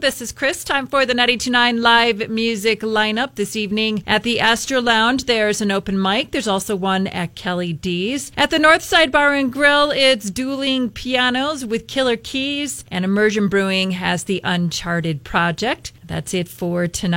This is Chris. Time for the 929 live music lineup this evening at the Astor Lounge. There's an open mic. There's also one at Kelly D's. At the Northside Bar and Grill, it's dueling pianos with killer keys, and Immersion Brewing has the Uncharted Project. That's it for tonight.